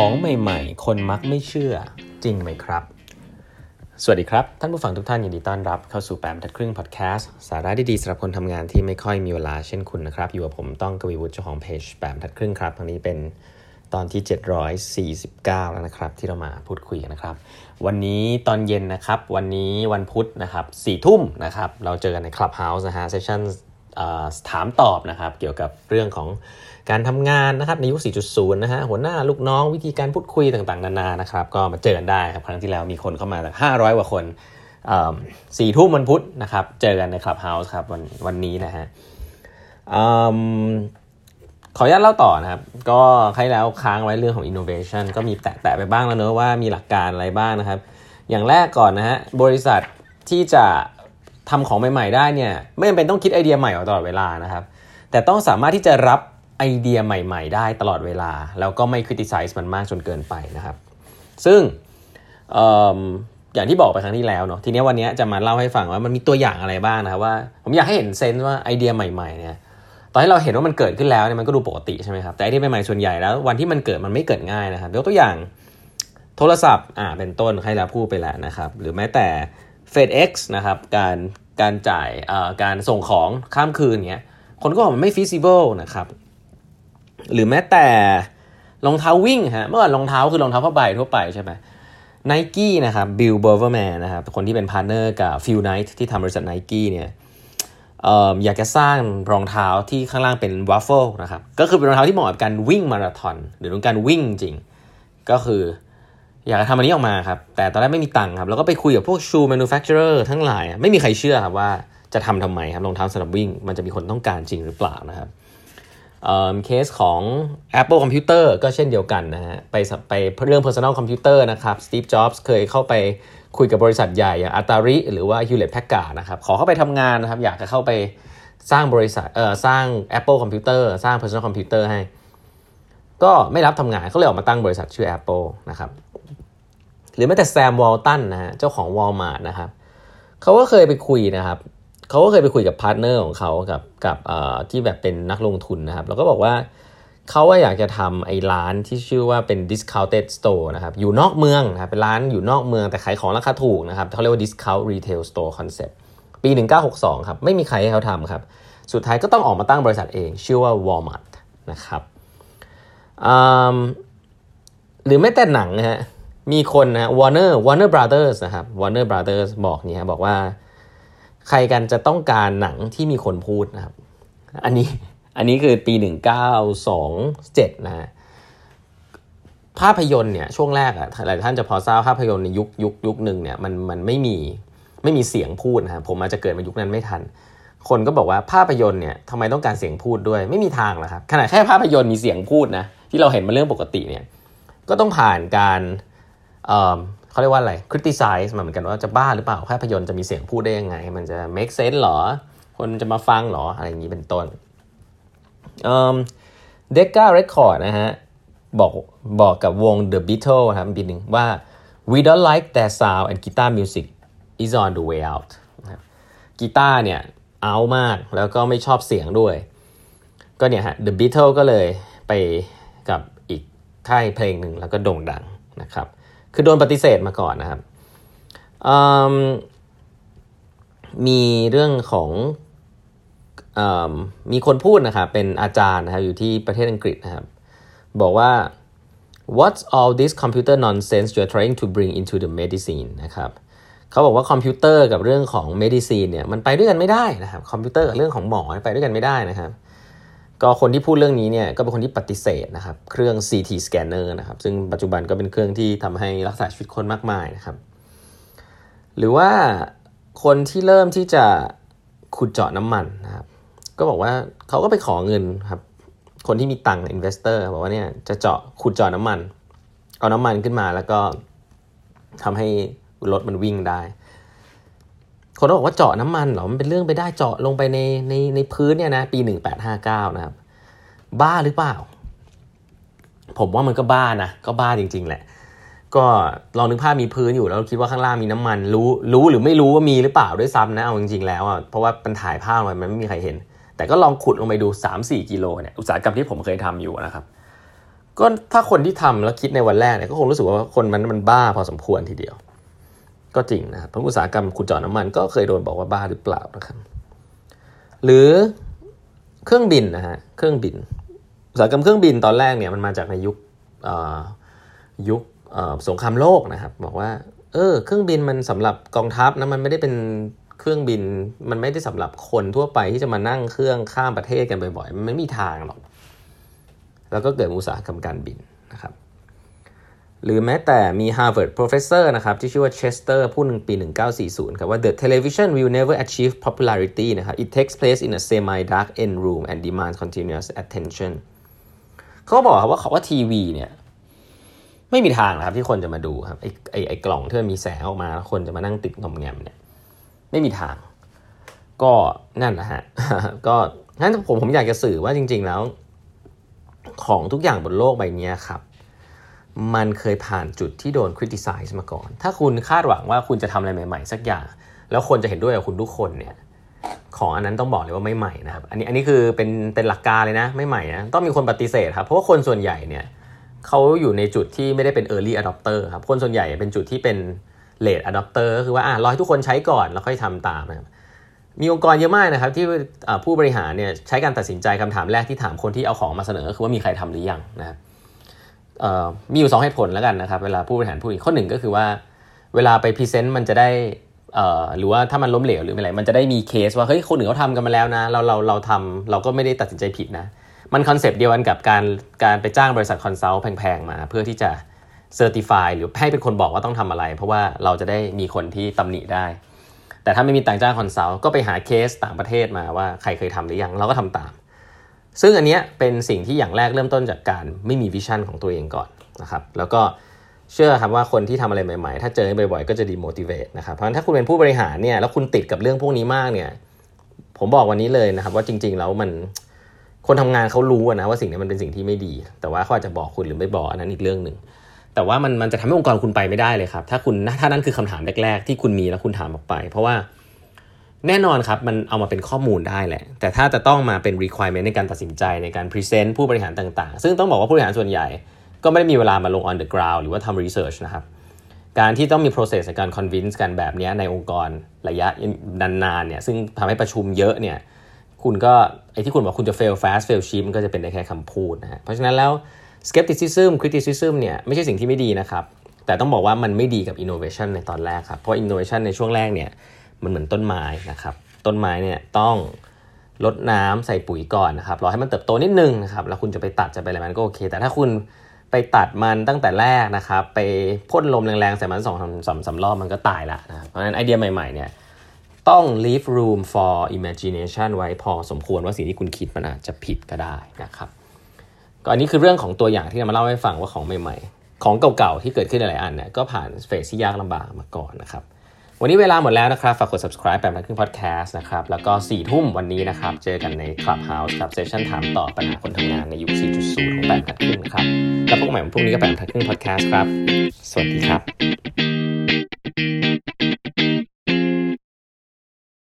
ของใหม่ๆ คนมักไม่เชื่อจริงไหมครับ สวัสดีครับ ท่านผู้ฟังทุกท่านยินดีต้อนรับเข้าสู่แปมทัดครึ่งพอดแคสต์สาระดีๆสำหรับคนทำงานที่ไม่ค่อยมีเวลาเช่นคุณนะครับ อยู่กับผมต้องกวีวุฒิเจ้าของเพจแปมทัดครึ่งครับทางนี้เป็นตอนที่ 749 แล้วนะครับ ที่เรามาพูดคุยกันนะครับ วันนี้ตอนเย็นนะครับ วันนี้วันพุธนะครับสี่ทุ่มนะครับ เราเจอกันใน Clubhouse นะฮะเซสชั่น ถามตอบนะครับ เกี่ยวกับเรื่องของการทำงานนะครับในยุค 4.0 นะฮะหัวหน้าลูกน้องวิธีการพูดคุยต่างๆ นานานะครับ ก็มาเจอกันได้ครับ ครั้งที่แล้วมีคนเข้ามาแบบ500กว่าคนสี่ทุ่มวันพุธนะครับ เจอกันใน Clubhouse ครับวันวันนี้นะฮะขออนุญาตเล่าต่อนะครับ ก็ใครแล้วค้างไว้เรื่องของ innovation ก็มีแตะๆไปบ้างแล้วเนอะว่ามีหลักการอะไรบ้างนะครับ อย่างแรกก่อนนะฮะบริษัทที่จะ ทำของใหม่ๆได้เนี่ยไม่จำเป็นต้องคิดไอเดียใหม่ตลอดเวลานะครับ แต่ต้องสามารถที่จะรับไอเดียใหม่ ๆ ได้ตลอดเวลา แล้วก็ไม่คริติไซส์มันมากจนเกินไปนะครับ ซึ่งออย่างที่บอกไปครั้งที่แล้วเนาะทีนี้วันนี้จะมาเล่าให้ฟังว่ามันมีตัวอย่างอะไรบ้างนะครับว่าผมอยากให้เห็นเซนส์ว่าไอเดียใหม่ๆเนี่ยตอนที่เราเห็นว่ามันเกิดขึ้นแล้วเนี่ยมันก็ดูปกติใช่ไหมครับแต่ไอเดียใหม่ๆส่วนใหญ่แล้ววันที่มันเกิดมันไม่เกิดง่ายนะครับยกตัวอย่างโทรศัพท์อ่าเป็นต้นใครแล้วพูดไปแล้วนะครับ หรือแม้แต่ FedEx นะครับการการจ่ายการส่งของข้ามคืนเงี้ยคนก็บอกมันไม่ feasible นะครับหรือแม้แต่รองเท้าวิ่งฮะเมื่อก่อนรองเท้าคือรองเท้าผ้าใบทั่วไปใช่ไหมไนกี้นะครับ Bill Bowerman นะครับคนที่เป็น partner กับ Phil Knight ที่ทำบริษัทไนกี้เนี่ยอยากจะสร้างรองเท้าที่ข้างล่างเป็นวัฟเฟิลนะครับก็คือเป็นรองเท้าที่เหมาะกับการวิ่งมาราธอนหรือการวิ่งจริง ก็คือ อยากจะทำอันนี้ออกมาครับ แต่ตอนแรกไม่มีตังค์ครับ แล้วก็ไปคุยกับพวกชูแมนูแฟคเจอร์ทั้งหลาย ไม่มีใครเชื่อครับว่าจะทำทำไมครับรองเท้าสำหรับวิ่ง มันจะมีคนต้องการจริงหรือเปล่านะครับเคสของ Apple Computer ก็เช่นเดียวกันนะฮะ ไปไปเรื่อง Personal Computer นะครับ Steve Jobs เคยเข้าไปคุยกับบริษัทใหญ่อย่าง Atari หรือว่า Hewlett Packard นะครับ ขอเข้าไปทำงานนะครับ อยากจะเข้าไปสร้างบริษัทเอ่อสร้าง Apple Computer สร้าง Personal Computer ให้ ก็ไม่รับทำงานเขาเลยออกมาตั้งบริษัทชื่อ Apple นะครับ หรือแม้แต่ Sam Walton นะฮะเจ้าของ Walmart นะครับเขาก็เคยไปคุยนะครับเขาก็เคยไปคุยกับ partner ของเขากับกับที่แบบเป็นนักลงทุนนะครับ แล้วก็บอกว่าเขาว่าอยากจะทำไอ้ร้านที่ชื่อว่าเป็น discounted store นะครับ อยู่นอกเมืองนะครับ เป็นร้านอยู่นอกเมืองแต่ขายของราคาถูกนะครับเขาเรียกว่า discount retail store concept ปี 1962 ครับ ไม่มีใครให้เขาทำครับ สุดท้ายก็ต้องออกมาตั้งบริษัทเอง ชื่อว่า Walmart นะครับหรือไม่แต่หนังนะฮะ มีคนนะ Warner Warner Brothers นะครับ Warner Brothers บอกนี่ฮะบอกว่า ใครกันจะต้องการหนังที่มีคนพูดนะครับ อันนี้อันนี้คือปี 1927 นะฮะภาพยนตร์เนี่ยช่วงแรกอะหลายท่านจะพอทราบภาพยนตร์ในยุคยุคยุคหนึ่งเนี่ยมันมันไม่มีไม่มีเสียงพูดนะครับผมอาจจะเกิดมายุคนั้นไม่ทัน คนก็บอกว่าภาพยนตร์เนี่ยทำไมต้องการเสียงพูดด้วยไม่มีทางหรอกครับขนาดแค่ภาพยนตร์มีเสียงพูดนะที่เราเห็นมาเรื่องปกติเนี่ยก็ต้องผ่านการ เขาเรียกว่าอะไร criticize มาเหมือนกันว่าจะบ้าหรือเปล่าภาพยนตร์จะมีเสียงพูดได้ยังไง มันจะ make sense หรอ คนจะมาฟังหรอ อะไรอย่างนี้เป็นต้นเด็กก้าเรคคอร์ดนะฮะ บอกบอกกับวง The Beatles ครับปีหนึ่งว่า we don't like their sound and guitar music is on the way out กีตาร์เนี่ยเอามากแล้วก็ไม่ชอบเสียงด้วย ก็เนี่ยฮะ The Beatles ก็เลยไปกับอีกค่ายเพลงหนึ่งแล้วก็โด่งดังนะครับ คือโดนปฏิเสธมาก่อนนะครับมีเรื่องของอมีคนพูดนะครับเป็นอาจารย์นะครับอยู่ที่ประเทศอังกฤษนะครับ บอกว่า what's all this computer nonsense you're trying to bring into the medicine นะครับเขาบอกว่าคอมพิวเตอร์กับเรื่องของ medicine เนี่ยมันไปด้วยกันไม่ได้นะครับ คอมพิวเตอร์กับเรื่องของหมอไปด้วยกันไม่ได้นะครับ ก็คนที่พูดเรื่องนี้เนี่ยก็เป็นคนที่ปฏิเสธนะครับเครื่อง CT scanner นะครับซึ่งปัจจุบันก็เป็นเครื่องที่ทำให้รักษาชีวิตคนมากมายนะครับ หรือว่าคนที่เริ่มที่จะขุดเจาะน้ำมันนะครับก็บอกว่าเขาก็ไปขอเงินครับคนที่มีตังค์อินเวสเตอร์บอกว่าเนี่ยจะเจาะขุดเจาะน้ำมัน เอาน้ำมันขึ้นมาแล้วก็ทำให้รถมันวิ่งได้ คนบอกว่าเจาะน้ำมันเหรอ มันเป็นเรื่องไปได้เจาะลงไปในในในพื้นเนี่ยนะ ปี1859นะครับ บ้าหรือเปล่า ผมว่ามันก็บ้านะ ก็บ้าจริง ๆ แหละ ก็ลองนึกภาพมีพื้นอยู่แล้วคิดว่าข้างล่างมีน้ำมัน รู้รู้หรือไม่รู้ว่ามีหรือเปล่าด้วยซ้ำนะเอาจริงๆแล้วอะเพราะว่ามันถ่ายภาพมามันไม่มีใครเห็น แต่ก็ลองขุดลงไปดู3-4กิโลเนี่ยอุตสาหกรรมที่ผมเคยทำอยู่นะครับก็ถ้าคนที่ทำแล้วคิดในวันแรกเนี่ยก็คงรู้สึกว่าคนมันมันบ้าพอสมควรทีเดียว ก็จริงนะครับเพราะอุตสาหกรรมขุดเจาะน้ำมันก็เคยโดนบอกว่าบ้าหรือเปล่านะครับหรือเครื่องบินนะฮะเครื่องบิน อุตสาหกรรมเครื่องบินตอนแรกเนี่ยมันมาจากในยุคยุคสงครามโลกนะครับ บอกว่า เออ เครื่องบินมันสำหรับกองทัพนะมันไม่ได้เป็นเครื่องบิน มันไม่ได้สำหรับคนทั่วไปที่จะมานั่งเครื่องข้ามประเทศกันบ่อยๆมันไม่มีทางหรอกแล้วก็เกิดอุตสาหกรรมการบินนะครับ หรือแม้แต่มี Harvard professor นะครับที่ชื่อว่า Chester พูดหนึ่งปี 1940 ครับว่า the television will never achieve popularity นะครับ it takes place in a semi dark end room and demands continuous attention เขาบอกครับว่าเขาว่าทีวีเนี่ยไม่มีทางนะครับที่คนจะมาดูครับไอ้ไอ้ไอกล่องที่มันมีแสงออกมาคนจะมานั่งติดงอมแงมเนี่ยไม่มีทาง ก็นั่นนะฮะก็งั้นผมผมอยากจะสื่อว่าจริง ๆแล้ว ของทุกอย่างบนโลกใบนี้ครับ มันเคยผ่านจุดที่โดนคริติไซส์มาก่อน ถ้าคุณคาดหวังว่าคุณจะทำอะไรใหม่ ๆ สักอย่าง แล้วคนจะเห็นด้วยกับคุณทุกคนเนี่ย ของอันนั้นต้องบอกเลยว่าไม่ใหม่นะครับ อันนี้อันนี้คือเป็นเป็นหลักการเลยนะ ไม่ใหม่นะ ต้องมีคนปฏิเสธครับ เพราะว่าคนส่วนใหญ่เนี่ยเขาอยู่ในจุดที่ไม่ได้เป็น early adopter ครับ คนส่วนใหญ่เป็นจุดที่เป็น late adopter คือว่าอะรอให้ทุกคนใช้ก่อนแล้วค่อยทำตามนะครับมีองค์กรเยอะมากนะครับที่ผู้บริหารเนี่ยใช้การตัดสินใจคำถามแรกที่ถามคนที่เอาของมาเสนอ คือว่ามีใครทำหรือยังนะครับ มีอยู่สองเหตุผลแล้วกันนะครับ เวลาผู้บริหารพูดอีกข้อหนึ่งก็คือว่า เวลาไป present มันจะได้หรือว่าถ้ามันล้มเหลวหรืออะไร มันจะได้มีเคสว่าเฮ้ยคนอื่นเขาทำกันมาแล้วนะ เราเราเราทำเราก็ไม่ได้ตัดสินใจผิดนะ มัน concept เดียวกันกับการการไปจ้างบริษัท consult แพงๆมา เพื่อที่จะcertify หรือให้เป็นคนบอกว่าต้องทำอะไร เพราะว่าเราจะได้มีคนที่ตำหนิได้ แต่ถ้าไม่มีตังค์จ้าง consult ก็ไปหาเคสต่างประเทศมาว่าใครเคยทำหรือยังเราก็ทำตาม ซึ่งอันนี้เป็นสิ่งที่อย่างแรกเริ่มต้นจากการไม่มี vision ของตัวเองก่อนนะครับ แล้วก็เชื่อครับว่าคนที่ทำอะไรใหม่ๆ ถ้าเจอบ่อยๆ ก็จะ demotivate นะครับ เพราะฉะนั้นถ้าคุณเป็นผู้บริหารเนี่ย แล้วคุณติดกับเรื่องพวกนี้มากเนี่ย ผมบอกวันนี้เลยนะครับ ว่าจริง ๆ แล้วมันคนทำงานเขารู้นะว่าสิ่งนี้มันเป็นสิ่งที่ไม่ดี แต่ว่าเขาอาจจะบอกคุณหรือไม่บอกอันนั้นอีกเรื่องหนึ่ง แต่ว่ามันมันจะทำให้องค์กรคุณไปไม่ได้เลยครับ ถ้าคุณถ้านั้นคือคำถามแรกๆ ที่คุณมีแล้วคุณถามออกไป เพราะว่า แน่นอนครับ มันเอามาเป็นข้อมูลได้แหละ แต่ถ้าจะต้องมาเป็น requirement ในการตัดสินใจในการ present ผู้บริหารต่างๆ ซึ่งต้องบอกว่าผู้บริหารส่วนใหญ่ ก็ไม่ได้มีเวลามาลง on the ground หรือว่าทำ research นะครับ การที่ต้องมี process ในการ convince กันแบบนี้ในองค์กรระยะนานๆเนี่ย ซึ่งทำให้ประชุมเยอะเนี่ย คุณก็ไอ้ที่คุณบอกคุณจะ fail fast fail cheap มันก็จะเป็นได้แค่คำพูดนะฮะ เพราะฉะนั้นแล้ว skepticism criticism เนี่ยไม่ใช่สิ่งที่ไม่ดีนะครับ แต่ต้องบอกว่ามันไม่ดีกับ innovation ในตอนแรกครับ เพราะ innovation ในช่วงแรกเนี่ย มันเหมือนต้นไม้นะครับ ต้นไม้เนี่ยต้องลดน้ำใส่ปุ๋ยก่อนนะครับรอให้มันเติบโตนิดนึงนะครับ แล้วคุณจะไปตัดจะไปอะไรมันก็โอเค แต่ถ้าคุณไปตัดมันตั้งแต่แรกนะครับ ไปพ่นลมแรงๆใส่มันสองสามสามรอบมันก็ตายละนะเพราะฉะนั้นไอเดียใหม่ๆเนี่ยต้อง leave room for imagination ไว้พอสมควรว่าสิ่งที่คุณคิดมันอาจจะผิดก็ได้นะครับ ก็อันนี้คือเรื่องของตัวอย่างที่เรามาเล่าให้ฟังว่าของใหม่ๆ ของเก่าๆที่เกิดขึ้นหลายอันเนี่ยก็ผ่านเฟสที่ยากลำบากมาก่อนนะครับ วันนี้เวลาหมดแล้วนะครับ ฝากกด subscribe แบบนักขึ้น podcast นะครับ แล้วก็4ี่ทุ่มวันนี้นะครับ เจอกันใน Clubhouse กับเซสชั่นถามตอบปัญหาคนทำงานในยุค 4.0 ของแปดนักขึ้นนะครับ แล้วพบกันใหม่วันพรุ่งนี้กับแปดนักขึ้น podcast ครับ สวัสดีครับ